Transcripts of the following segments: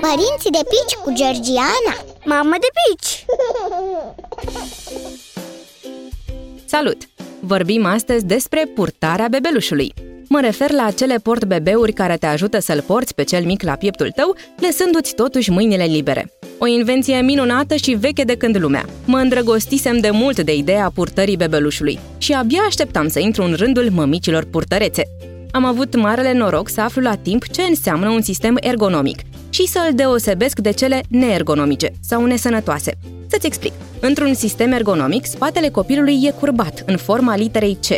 Părinții de pici cu Georgiana Mamă de pici! Salut! Vorbim astăzi despre purtarea bebelușului. Mă refer la acele port-bebeuri care te ajută să-l porți pe cel mic la pieptul tău, lăsându-ți totuși mâinile libere. O invenție minunată și veche de când lumea. Mă îndrăgostisem de mult de ideea purtării bebelușului și abia așteptam să intru în rândul mămicilor purtărețe. Am avut marele noroc să aflu la timp ce înseamnă un sistem ergonomic și să îl deosebesc de cele neergonomice sau nesănătoase. Să-ți explic. Într-un sistem ergonomic, spatele copilului e curbat, în forma literei C,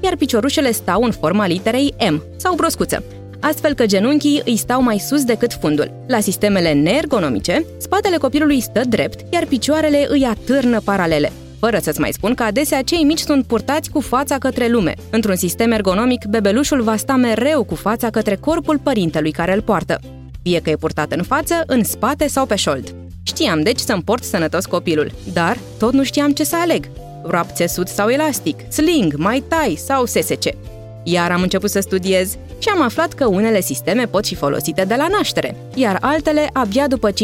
iar piciorușele stau în forma literei M sau broscuță, astfel că genunchii îi stau mai sus decât fundul. La sistemele neergonomice, spatele copilului stă drept, iar picioarele îi atârnă paralele. Fără să-ți mai spun că adesea cei mici sunt purtați cu fața către lume. Într-un sistem ergonomic, bebelușul va sta mereu cu fața către corpul părintelui care îl poartă. Fie că e purtat în față, în spate sau pe șold. Știam deci să-mi port sănătos copilul, dar tot nu știam ce să aleg. Wrap țesut sau elastic, sling, mai tai sau SSC. Iar am început să studiez și am aflat că unele sisteme pot fi folosite de la naștere, iar altele abia după 5-6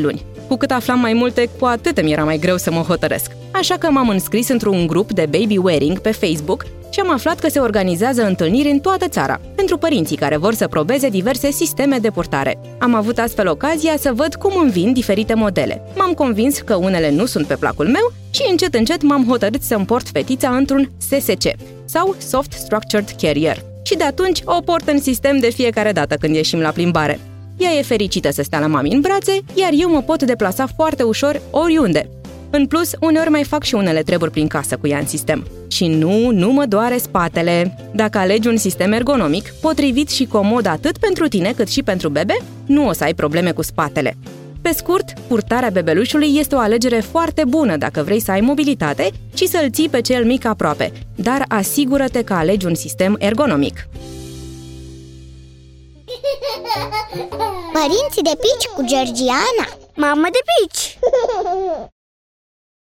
luni. Cu cât aflam mai multe, cu atât mi era mai greu să mă hotărăsc. Așa că m-am înscris într-un grup de baby wearing pe Facebook și am aflat că se organizează întâlniri în toată țara, pentru părinții care vor să probeze diverse sisteme de purtare. Am avut astfel ocazia să văd cum îmi vin diferite modele. M-am convins că unele nu sunt pe placul meu și încet încet m-am hotărât să-mi port fetița într-un SSC, sau Soft Structured Carrier. Și de atunci o port în sistem de fiecare dată când ieșim la plimbare. Ea e fericită să stea la mami în brațe, iar eu mă pot deplasa foarte ușor oriunde. În plus, uneori mai fac și unele treburi prin casă cu ea în sistem. Și nu, nu mă doare spatele. Dacă alegi un sistem ergonomic, potrivit și comod atât pentru tine cât și pentru bebe, nu o să ai probleme cu spatele. Pe scurt, purtarea bebelușului este o alegere foarte bună dacă vrei să ai mobilitate și să-l ții pe cel mic aproape, dar asigură-te că alegi un sistem ergonomic. Părinții de pici cu Georgiana Mamă de pici!